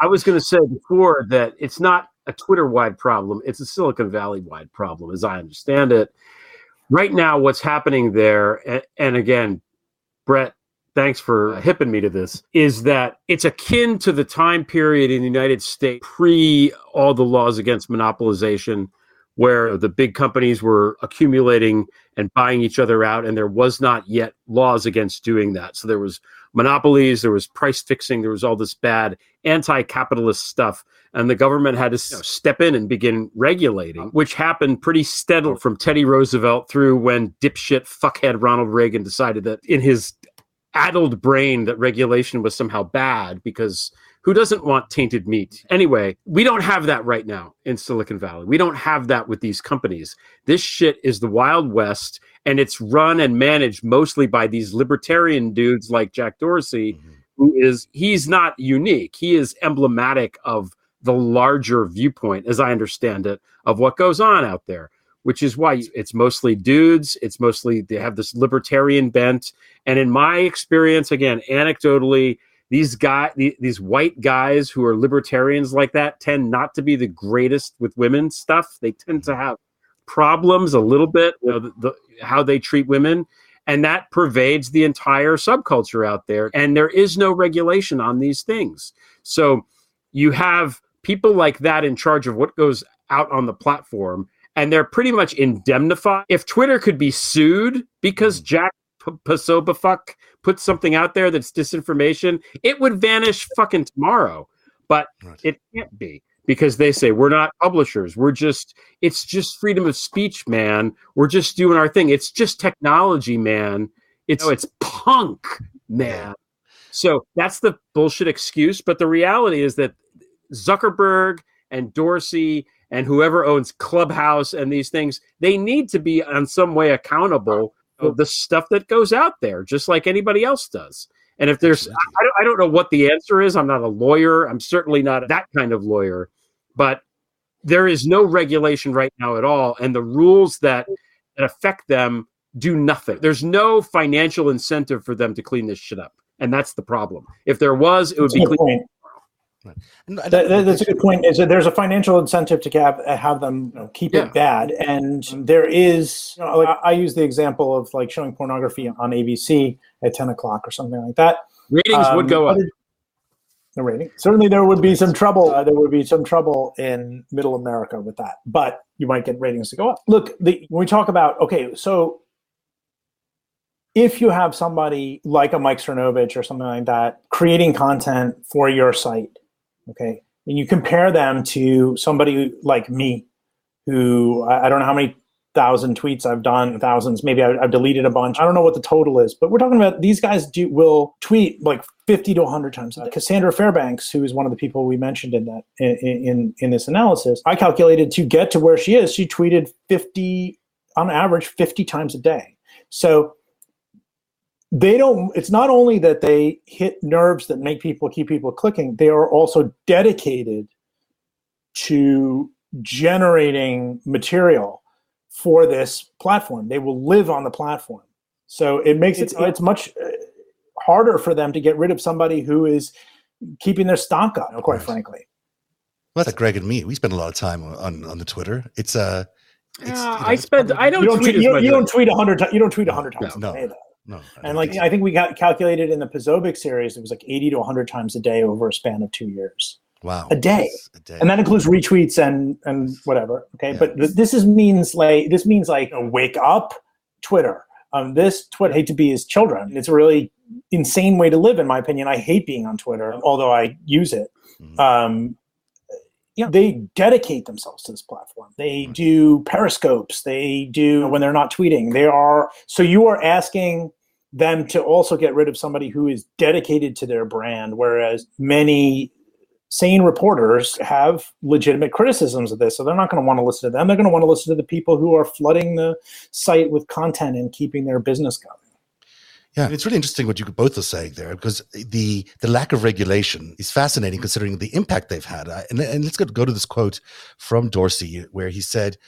I was going to say before that it's not a Twitter wide problem, it's a Silicon Valley wide problem, as I understand it. Right now, what's happening there, and, and again, Brett, thanks for hipping me to this, is that it's akin to the time period in the United States pre all the laws against monopolization, where the big companies were accumulating and buying each other out, and there was not yet laws against doing that. So there was monopolies, there was price fixing, there was all this bad anti-capitalist stuff, and the government had to you know, step in and begin regulating, um, which happened pretty steadily oh. from Teddy Roosevelt through when dipshit fuckhead Ronald Reagan decided that in his addled brain that regulation was somehow bad because who doesn't want tainted meat? Anyway, we don't have that right now in Silicon Valley. We don't have that with these companies. This shit is the Wild West, and it's run and managed mostly by these libertarian dudes like Jack Dorsey, mm-hmm. who is, he's not unique. He is emblematic of the larger viewpoint, as I understand it, of what goes on out there which is why it's mostly dudes. It's mostly they have this libertarian bent. And in my experience, again, anecdotally, these guy these white guys who are libertarians like that tend not to be the greatest with women stuff. They tend to mm-hmm. have problems a little bit, you know, the, the, how they treat women. And that pervades the entire subculture out there. And there is no regulation on these things. So you have people like that in charge of what goes out on the platform and they're pretty much indemnified. If Twitter could be sued because mm. Jack P- Posobiec put something out there that's disinformation, it would vanish fucking tomorrow. But right. it can't be because they say we're not publishers. We're just it's just freedom of speech, man. We're just doing our thing. It's just technology, man. It's you know, it's punk, man. So that's the bullshit excuse. But the reality is that Zuckerberg and Dorsey and whoever owns Clubhouse and these things, they need to be on some way accountable for the stuff that goes out there, just like anybody else does. And if there's, I don't, I don't know what the answer is. I'm not a lawyer. I'm certainly not that kind of lawyer, but there is no regulation right now at all. And the rules that, that affect them do nothing. There's no financial incentive for them to clean this shit up. And that's the problem. If there was, it would be clean. That, that's a good point. Is that there's a financial incentive to have, have them you know, keep yeah. it bad, and there is. You know, like I use the example of like showing pornography on ABC at 10 o'clock or something like that. Ratings um, would go up. The rating certainly there would be some trouble. Uh, there would be some trouble in Middle America with that, but you might get ratings to go up. Look, the, when we talk about okay, so if you have somebody like a Mike Cernovich or something like that creating content for your site Okay. And you compare them to somebody like me, who I don't know how many thousand tweets I've done, thousands, maybe I, have deleted a bunch. I don't know what the total is, but we're talking about these guys do will tweet like 50 to 100 times. Cassandra Fairbanks, who is one of the people we mentioned in that in, in this analysis, I calculated to get to where she is, she tweeted 50 on average 50 times a day. So they don't it's not only that they hit nerves that make people keep people clicking they are also dedicated to generating material for this platform they will live on the platform so it makes it it's much uh, harder for them to get rid of somebody who is keeping their stock up quite frankly well that's like greg and me we spend a lot of time on on the twitter it's uh it's, you know, I spend. I don't. You don't tweet. You, you don't tweet a hundred. You don't tweet a hundred times. No, no. No, and like I think we got calculated in the Posobiec series, it was like 80 to 100 times a day over a span of two years. Wow, a day, a day. and that includes retweets and and whatever. Okay, yeah. but th- this is means like this means like you know, wake up, Twitter. Um, this Twitter hate to be his children. It's a really insane way to live, in my opinion. I hate being on Twitter, although I use it. Mm-hmm. Um, you know, they dedicate themselves to this platform. They do periscopes. They do when they're not tweeting. They are so you are asking them to also get rid of somebody who is dedicated to their brand, whereas many sane reporters have legitimate criticisms of this. So they're not going to want to listen to them. They're going to want to listen to the people who are flooding the site with content and keeping their business going. Yeah, it's really interesting what you both are saying there because the the lack of regulation is fascinating considering the impact they've had. And, and let's go, go to this quote from Dorsey where he said,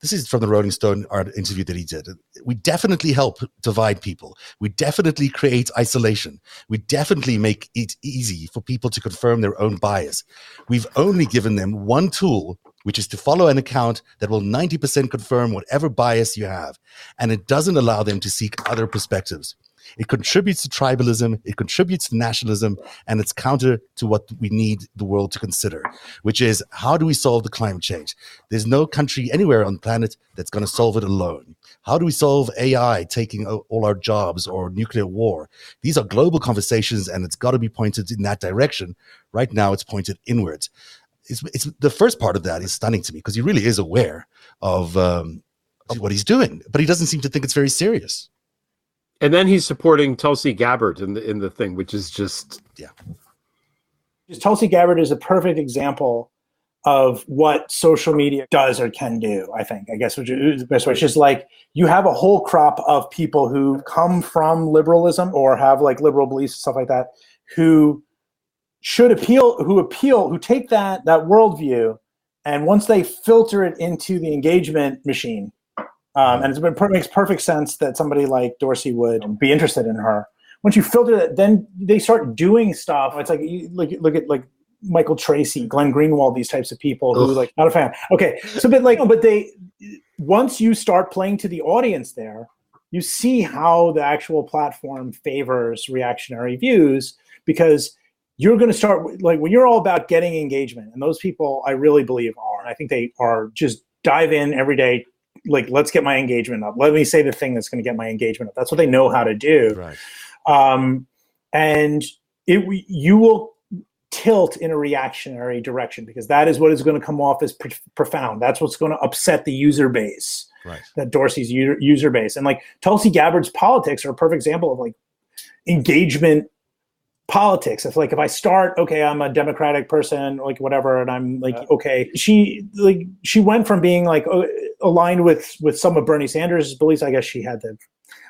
this is from the Rolling Stone art interview that he did. We definitely help divide people. We definitely create isolation. We definitely make it easy for people to confirm their own bias. We've only given them one tool, which is to follow an account that will 90% confirm whatever bias you have. And it doesn't allow them to seek other perspectives. It contributes to tribalism, it contributes to nationalism, and it's counter to what we need the world to consider, which is how do we solve the climate change? There's no country anywhere on the planet that's going to solve it alone. How do we solve AI taking all our jobs or nuclear war? These are global conversations, and it's got to be pointed in that direction. Right now, it's pointed inwards. It's, it's the first part of that is stunning to me because he really is aware of, um, of what he's doing, but he doesn't seem to think it's very serious and then he's supporting Tulsi Gabbard in the in the thing, which is just yeah. Just Tulsi Gabbard is a perfect example of what social media does or can do. I think, I guess, which is the best way. It's just like you have a whole crop of people who come from liberalism or have like liberal beliefs and stuff like that, who should appeal, who appeal, who take that that worldview, and once they filter it into the engagement machine, um, and it makes perfect sense that somebody like Dorsey would be interested in her. Once you filter that, then they start doing stuff. It's like you look, look at like Michael Tracey, Glenn Greenwald, these types of people who Ugh. like not a fan. Okay, so but like, but they once you start playing to the audience there, you see how the actual platform favors reactionary views because you're going to start like when you're all about getting engagement, and those people I really believe are, and I think they are just dive in every day like let's get my engagement up. Let me say the thing that's going to get my engagement up. That's what they know how to do. Right. Um, and it you will tilt in a reactionary direction because that is what is going to come off as pr- profound. That's what's going to upset the user base. Right. That dorsey's user, user base. And like tulsi gabbard's politics are a perfect example of like engagement politics. If like if i start okay i'm a democratic person like whatever and i'm like okay. She like she went from being like aligned with with some of bernie sanders beliefs i guess she had the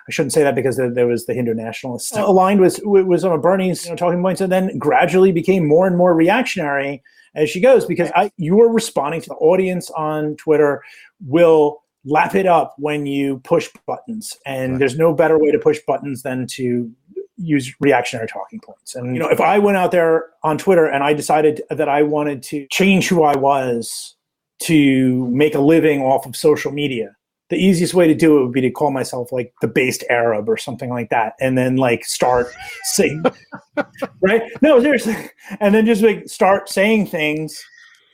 I shouldn't say that because there, there was the Hindu nationalists oh. aligned with with some of Bernie's you know, talking points, and then gradually became more and more reactionary as she goes. Because I, you are responding to the audience on Twitter will lap it up when you push buttons, and right. there's no better way to push buttons than to use reactionary talking points. And you know, if I went out there on Twitter and I decided that I wanted to change who I was to make a living off of social media, the easiest way to do it would be to call myself like the based Arab or something like that, and then like start saying, right? No, seriously, and then just like start saying things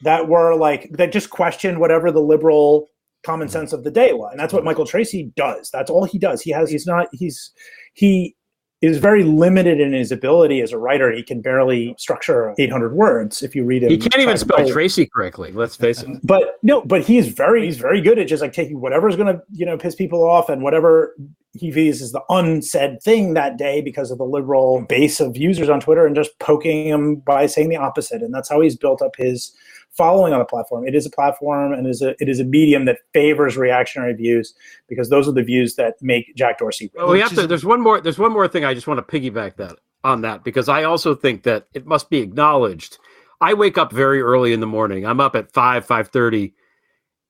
that were like that just questioned whatever the liberal common mm-hmm. sense of the day was, and that's what Michael Tracey does. That's all he does. He has. He's not. He's he is very limited in his ability as a writer. He can barely structure 800 words if you read it. He can't even spell Tracy correctly. Let's face it. But no, but he's very he's very good at just like taking whatever's going to you know piss people off and whatever he views as the unsaid thing that day because of the liberal base of users on Twitter and just poking them by saying the opposite. And that's how he's built up his following on the platform. It is a platform and is a, it is a medium that favors reactionary views because those are the views that make Jack Dorsey. Well, we have to. There's one more. There's one more thing I just want to piggyback that on that because I also think that it must be acknowledged. I wake up very early in the morning. I'm up at five five thirty.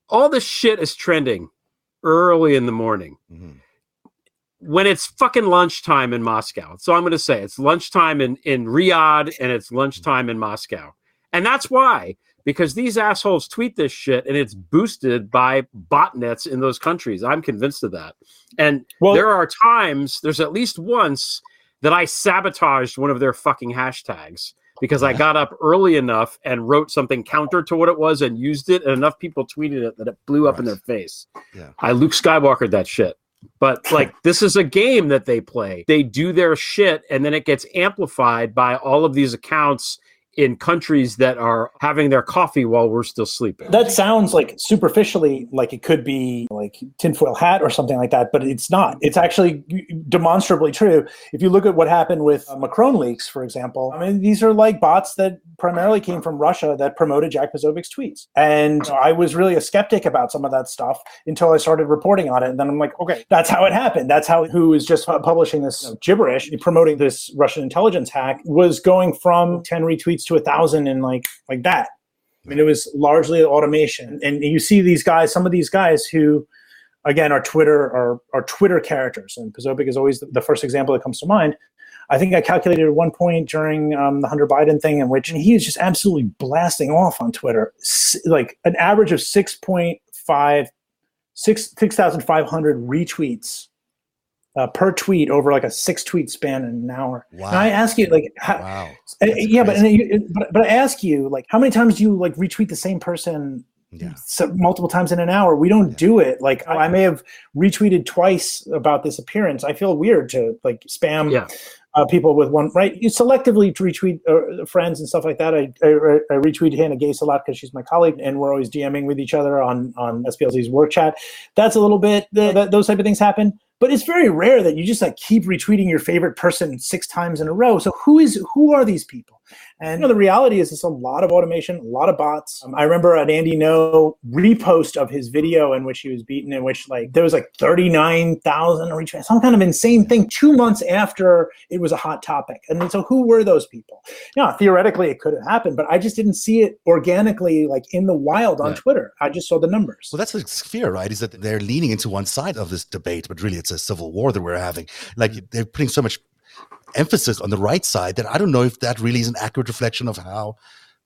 All this shit is trending early in the morning. Mm-hmm. When it's fucking lunchtime in Moscow. So I'm going to say it's lunchtime in, in Riyadh and it's lunchtime in Moscow. And that's why because these assholes tweet this shit and it's boosted by botnets in those countries. I'm convinced of that. And well, there are times, there's at least once that I sabotaged one of their fucking hashtags because I got up early enough and wrote something counter to what it was and used it, and enough people tweeted it that it blew up right. in their face. Yeah. I Luke Skywalker that shit. But like this is a game that they play. They do their shit and then it gets amplified by all of these accounts in countries that are having their coffee while we're still sleeping. That sounds like superficially like it could be like tinfoil hat or something like that, but it's not. It's actually demonstrably true. If you look at what happened with uh, Macron leaks, for example, I mean, these are like bots that primarily came from Russia that promoted Jack Posobiec's tweets. And I was really a skeptic about some of that stuff until I started reporting on it. And then I'm like, okay, that's how it happened. That's how who is just publishing this gibberish, promoting this Russian intelligence hack was going from 10 retweets to a thousand and like like that. I mean, it was largely automation. And you see these guys, some of these guys who, again, are Twitter are, are Twitter characters. And Posobiec is always the first example that comes to mind. I think I calculated at one point during um, the Hunter Biden thing in which he is just absolutely blasting off on Twitter, S- like an average of 6.5, 6, 6,500 retweets uh, per tweet over like a six tweet span in an hour. Wow. And I ask you, like, how, Wow. uh, yeah, but, crazy. and you, but but I ask you, like, how many times do you like retweet the same person Yeah. so, multiple times in an hour? We don't Yeah. do it. Like, I may have retweeted twice about this appearance. I feel weird to like spam Yeah. Uh, people with one. Right? You selectively retweet uh, friends and stuff like that. I I, I retweet Hannah Gais a lot because she's my colleague, and we're always DMing with each other on on SPLC's work chat. That's a little bit those type of things happen. But it's very rare that you just like keep retweeting your favorite person six times in a row. So who is who are these people? And you know, the reality is, it's a lot of automation, a lot of bots. Um, I remember an Andy Ngo repost of his video in which he was beaten, in which like there was like thirty nine thousand retweets, some kind of insane thing. Two months after it was a hot topic, and so who were those people? Yeah, theoretically it could have happened, but I just didn't see it organically, like in the wild on Yeah. Twitter. I just saw the numbers. Well, that's the fear, right? Is that they're leaning into one side of this debate, but really it's a civil war that we're having. Like they're putting so much emphasis on the right side that I don't know if that really is an accurate reflection of how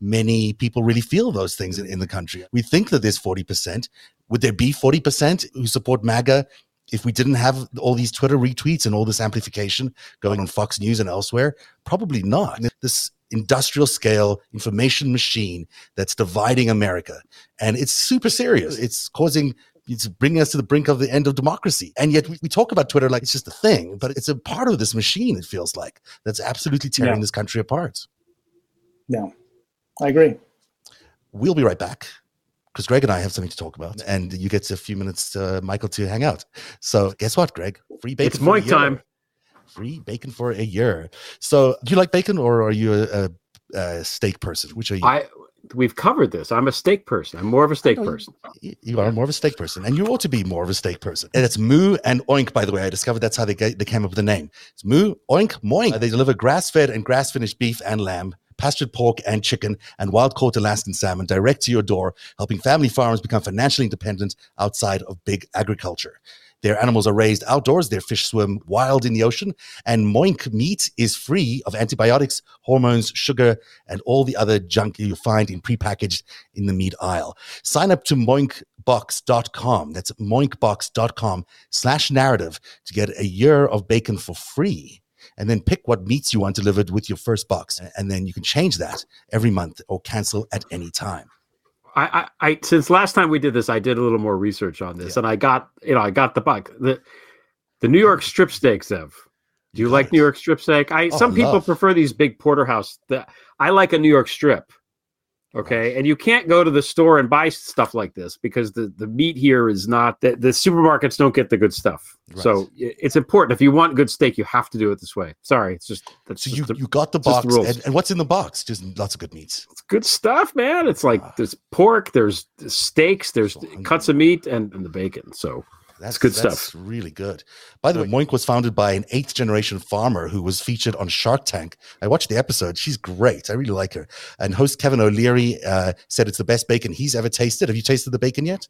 many people really feel those things in, in the country. We think that there's 40%. Would there be 40% who support MAGA if we didn't have all these Twitter retweets and all this amplification going on Fox News and elsewhere? Probably not. This industrial scale information machine that's dividing America. And it's super serious. It's causing it's bringing us to the brink of the end of democracy. And yet we, we talk about Twitter like it's just a thing, but it's a part of this machine, it feels like, that's absolutely tearing Yeah. this country apart. Yeah, I agree. We'll be right back because Greg and I have something to talk about, and you get a few minutes, uh, Michael, to hang out. So guess what, Greg? Free bacon. It's for a moink time. Free bacon for a year. So do you like bacon or are you a, a, a steak person? Which are you? I we've covered this. I'm a steak person. I'm more of a steak you- person. You are more of a steak person, and you ought to be more of a steak person. And it's Moo and Oink, by the way. I discovered that's how they, get, they came up with the name. It's Moo, Oink, Moink. They deliver grass fed and grass finished beef and lamb, pastured pork and chicken, and wild caught Alaskan salmon direct to your door, helping family farmers become financially independent outside of big agriculture. Their animals are raised outdoors, their fish swim wild in the ocean, and Moink meat is free of antibiotics, hormones, sugar, and all the other junk you find in prepackaged in the meat aisle. Sign up to moinkbox.com. That's moinkbox.com slash narrative to get a year of bacon for free. And then pick what meats you want delivered with your first box. And then you can change that every month or cancel at any time. I, I, I since last time we did this, I did a little more research on this, Yeah. and I got you know I got the bug the the New York strip steaks. Zev, do you like. New York strip steak? I Oh, some people prefer these big porterhouse. The, I like a New York strip. Okay, and you can't go to the store and buy stuff like this because the the meat here is not that the supermarkets don't get the good stuff. So Right. i- it's important if you want good steak, you have to do it this way. Sorry, it's just that's So just you, the- you got the just the box. And, and what's in the box? Just lots of good meats. it's good stuff, man. It's like Ah. there's pork, there's steaks, there's So cuts of meat, and, and the bacon. So That's good stuff. that's stuff. Really good. By the way, Moink was founded by an eighth generation farmer who was featured on Shark Tank. I watched the episode. She's great. I really like her. And host Kevin O'Leary uh, said it's the best bacon he's ever tasted. Have you tasted the bacon yet?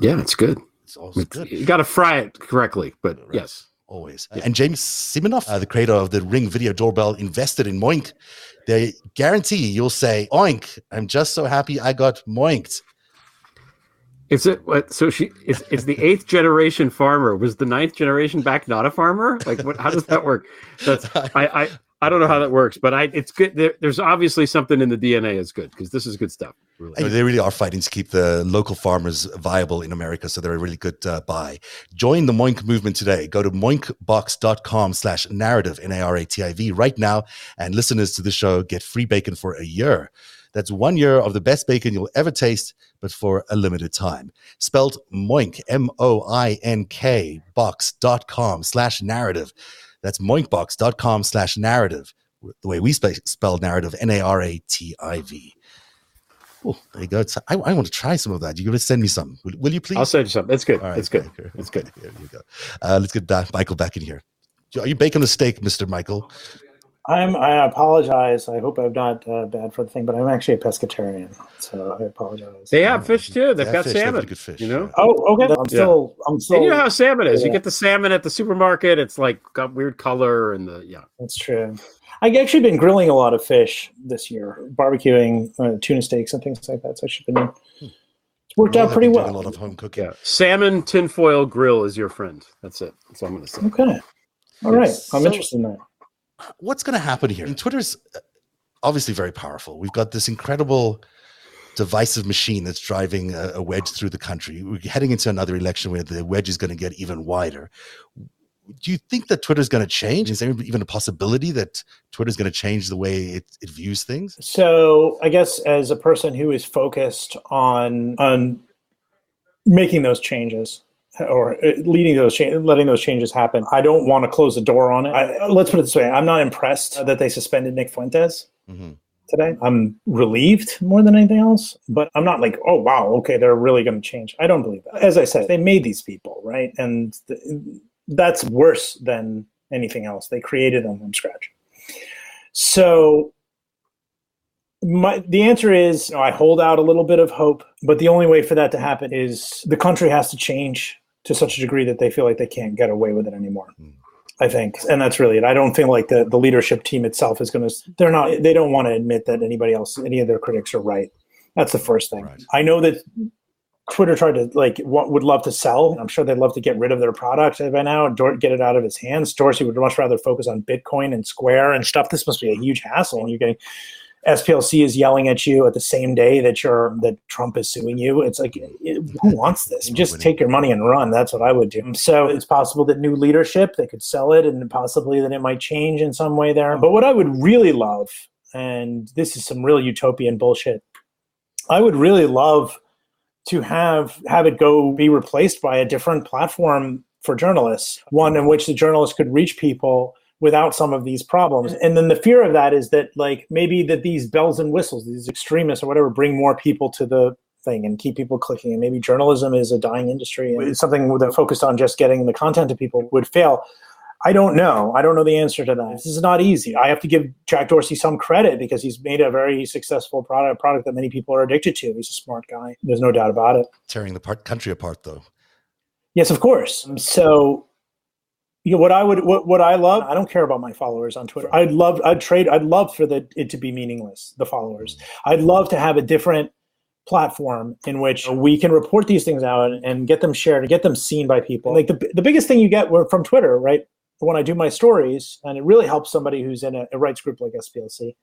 yeah, it's good. It's also It's- good. You got to fry it correctly, but Right. yes, Always. Yeah. And James Siminoff, uh, the creator of the Ring video doorbell, invested in Moink. They guarantee you'll say, Oink, I'm just so happy I got moinked. Is it what? So she is. it's the eighth generation farmer. Was the ninth generation back not a farmer? Like what? How does that work? That's I I. I don't know how that works, but I it's good. There, there's obviously something in the DNA is good because this is good stuff. And they really are fighting to keep the local farmers viable in America, so they're a really good uh, buy. Join the Moink movement today. Go to moinkbox.com slash narrative, N-A-R-A-T-I-V, right now, and listeners to the show get free bacon for a year. That's one year of the best bacon you'll ever taste, but for a limited time. Spelled Moink, M-O-I-N-K, box.com slash narrative. That's moinkbox.com slash narrative. The way we spe- spell narrative, N-A-R-A-T-I-V. Oh, there you go. I, I want to try some of that. You're going to send me some. Will, will you please? I'll send you something. That's good. All right, it's good. It's good. Here you go. Uh, let's get Michael back in here. Are you baking a steak, Mr. Michael? I'm. I apologize. I hope I'm not uh, bad for the thing, but I'm actually a pescatarian, so I apologize. They have fish too. They've Yeah, got fish, they have salmon. good fish, You know. yeah. Oh, okay. I'm still. I'm still. And you know how salmon is. You get the salmon at the supermarket. It's like got weird color and the yeah. That's true. I've actually been grilling a lot of fish this year, barbecuing uh, tuna steaks and things like that. It's actually been it's worked out pretty well. A lot of home cooking. Yeah. Salmon tinfoil grill is your friend. That's it. That's all I'm gonna say. Okay. All right. Yes. I'm So- interested in that. What's going to happen here? And Twitter's uh, obviously very powerful. We've got this incredible divisive machine that's driving a, a wedge through the country. We're heading into another election where the wedge is going to get even wider. Do you think that Twitter's going to change? Is there even a possibility that Twitter's going to change the way it, it views things? So I guess as a person who is focused on on making those changes or uh, leading those cha- letting those changes happen, I don't want to close the door on it. I, let's put it this way: I'm not impressed that they suspended Nick Fuentes. hmm today. I'm relieved more than anything else, but I'm not like, oh wow, okay, they're really going to change. I don't believe that. As I said, they made these people, right? And th- that's worse than anything else. They created them from scratch. So my the answer is you know, I hold out a little bit of hope, but the only way for that to happen is the country has to change to such a degree that they feel like they can't get away with it anymore. Mm. I think, and that's really it. I don't feel like the, the leadership team itself is going to. They're not. They don't want to admit that anybody else, any of their critics, are right. That's the first thing. Right. I know that Twitter tried to like what would love to sell. I'm sure they'd love to get rid of their product by now, Dor- get it out of his hands. Dorsey would much rather focus on Bitcoin and Square and stuff. This must be a huge hassle. And you're getting SPLC is yelling at you at the same day that you're that Trump is suing you. It's like who wants this? Just take your money and run. That's what I would do. So it's possible that new leadership they could sell it, and possibly that it might change in some way there. But what I would really love, and this is some real utopian bullshit, I would really love to have have it go be replaced by a different platform for journalists, one in which the journalists could reach people without some of these problems. And then the fear of that is that like maybe that these bells and whistles, these extremists or whatever, bring more people to the thing and keep people clicking. And maybe journalism is a dying industry and it's something that focused on just getting the content to people would fail. I don't know. I don't know the answer to that. This is not easy. I have to give Jack Dorsey some credit because he's made a very successful product—a product that many people are addicted to. He's a smart guy. There's no doubt about it. Tearing the part, country apart, though. Yes, of course. So, you know, what I would, what, what I love, I don't care about my followers on Twitter. I'd love, I'd trade, I'd love for the, it to be meaningless, the followers. I'd love to have a different platform in which we can report these things out and get them shared and get them seen by people. Like the, the biggest thing you get from Twitter, right? When I do my stories, and it really helps somebody who's in a, a rights group like SPLC,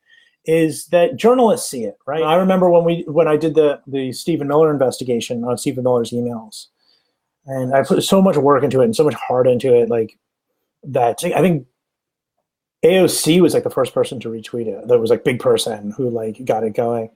is that journalists see it, right? I remember when we when I did the the Stephen Miller investigation on Stephen Miller's emails, and I put so much work into it and so much heart into it, like that. I think AOC was like the first person to retweet it. That was like big person who like got it going.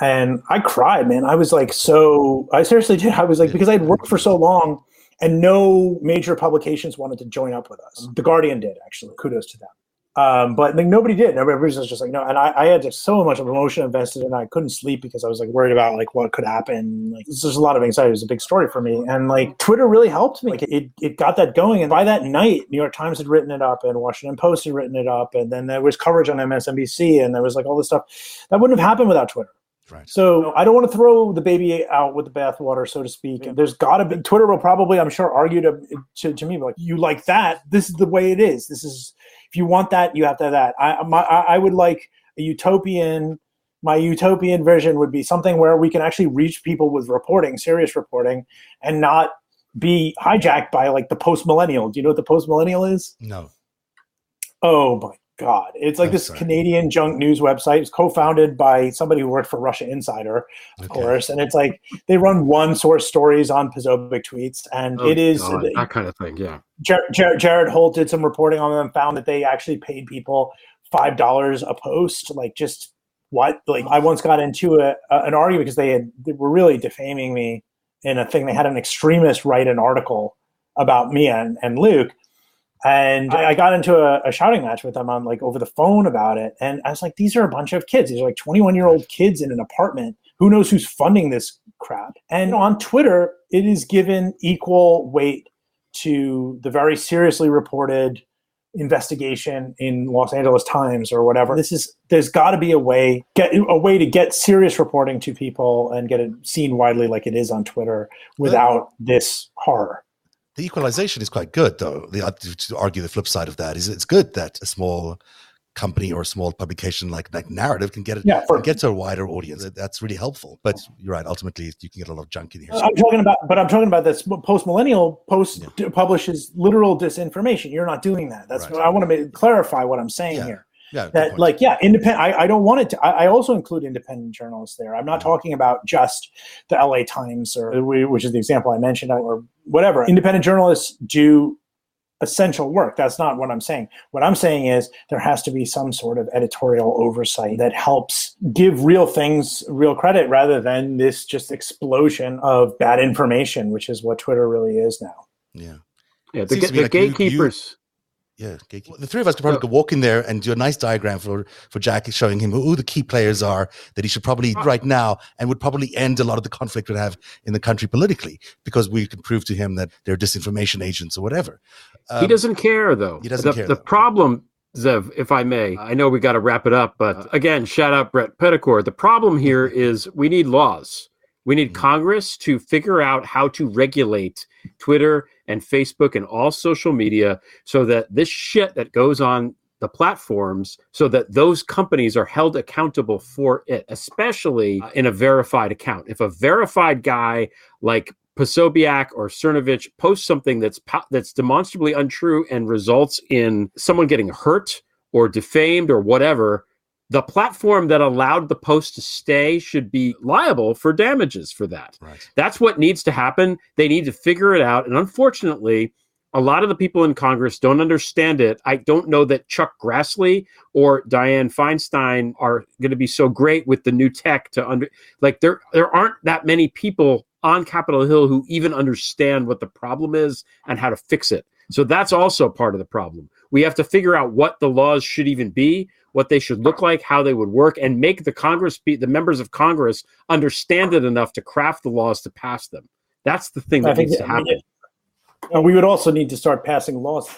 And I cried, man. I was like so I seriously did. I was like because I'd worked for so long and no major publications wanted to join up with us. The Guardian did actually. Kudos to them. Um, but like nobody did. Everybody was just like no. And I, I had just so much of emotion invested, and I couldn't sleep because I was like worried about like what could happen. Like there's a lot of anxiety. It was a big story for me, and like Twitter really helped me. Like it, it got that going. And by that night, New York Times had written it up, and Washington Post had written it up, and then there was coverage on MSNBC, and there was like all this stuff that wouldn't have happened without Twitter. Right. So I don't want to throw the baby out with the bathwater, so to speak. There's got to be Twitter will probably, I'm sure, argue to, to to me like you like that. This is the way it is. This is if you want that, you have to have that. I my, I would like a utopian. My utopian vision would be something where we can actually reach people with reporting, serious reporting, and not be hijacked by like the post millennial. Do you know what the post millennial is? No. Oh my God. It's like Oh, this sorry. Canadian junk news website. It's co founded by somebody who worked for Russia Insider, of Okay. course. And it's like they run one source stories on Posobiec tweets. And Oh, it is God, that kind of thing. Yeah. Jar- Jar- Jared Holt did some reporting on them, found that they actually paid people five dollars a post. Like, just what? Like, I once got into a, a, an argument because they had they were really defaming me in a thing. They had an extremist write an article about me and, and Luke, and I, I got into a, a shouting match with them on like over the phone about it. And I was like, these are a bunch of kids. These are like twenty one year old kids in an apartment. Who knows who's funding this crap? And on Twitter, it is given equal weight to the very seriously reported investigation in Los Angeles Times or whatever. This is there's got to be a way get a way to get serious reporting to people and get it seen widely like it is on Twitter without this horror. The equalization is quite good, though. The, uh, to argue the flip side of that is it's good that a small company or a small publication like like narrative can get it Yeah, for- get to a wider audience that's really helpful but you're right ultimately you can get a lot of junk in here I'm talking about, but I'm talking about this post millennial post d- publishes literal disinformation. You're not doing that. That's Right. what I want to make, clarify what I'm saying Yeah. here. yeah That like yeah, independent. I, I don't want it to. I, I also include independent journalists there. I'm not Mhm. talking about just the LA Times or which is the example I mentioned or whatever. Independent journalists do essential work. That's not what I'm saying. What I'm saying is there has to be some sort of editorial oversight that helps give real things real credit rather than this just explosion of bad information, which is what Twitter really is now. yeah Yeah, the, Seems to ga- me the like you- you- gatekeepers. Yeah, gatekeep- the three of us could probably go walk in there and do a nice diagram for for Jack, showing him who the key players are that he should probably Ah. right now, and would probably end a lot of the conflict we'd have in the country politically because we can prove to him that they're disinformation agents or whatever. he Um, doesn't care though. he doesn't the, care, The though. problem, Zev, if I may, I know we got to wrap it up, but again, shout out Brett Petticore. The problem here is we need laws. We need Mhm. Congress to figure out how to regulate Twitter and Facebook and all social media so that this shit that goes on the platforms so that those companies are held accountable for it, especially in a verified account. If a verified guy like Posobiec or Cernovich posts something that's that's demonstrably untrue and results in someone getting hurt or defamed or whatever, the platform that allowed the post to stay should be liable for damages for that. right. That's what needs to happen. They need to figure it out. And unfortunately, a lot of the people in Congress don't understand it. I don't know that Chuck Grassley or Dianne Feinstein are going to be so great with the new tech to under like there there aren't that many people on Capitol Hill who even understand what the problem is and how to fix it. So that's also part of the problem. We have to figure out what the laws should even be, what they should look like, how they would work, and make the Congress be the members of Congress understand it enough to craft the laws to pass them. That's the thing that needs to happen. And uh, we would also need to start passing laws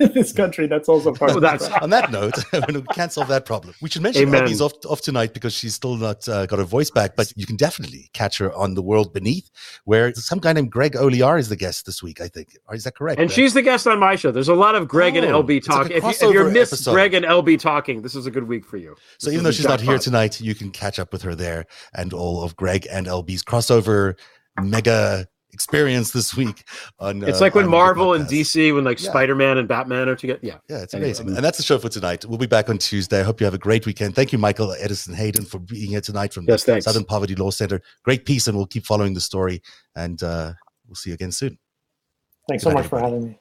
in this country. That's also part of the that's- On that note, we can't solve that problem. We should mention Amen. Abby's off, off tonight because she's still not uh, got her voice back, but you can definitely catch her on The World Beneath, where some guy named Greg Olear is the guest this week, I think. Is that correct? And Uh, she's the guest on my show. There's a lot of Greg and Oh, LB it's like talking. a if, you, if you're missed episode. Greg and LB talking, this is a good week for you. So This even though she's not here jackpot. tonight, you can catch up with her there and all of Greg and LB's crossover mega experience this week. On It's uh, like when Marvel and. DC, when like Yeah. Spider Man and Batman are together. Yeah. Yeah, it's Anyway. amazing. And that's the show for tonight. We'll be back on Tuesday. I hope you have a great weekend. Thank you, Michael Edison Hayden, for being here tonight from Yes, the thanks. Southern Poverty Law Center. Great piece, and we'll keep following the story. And uh, we'll see you again soon. Thanks Good so night, much for having me.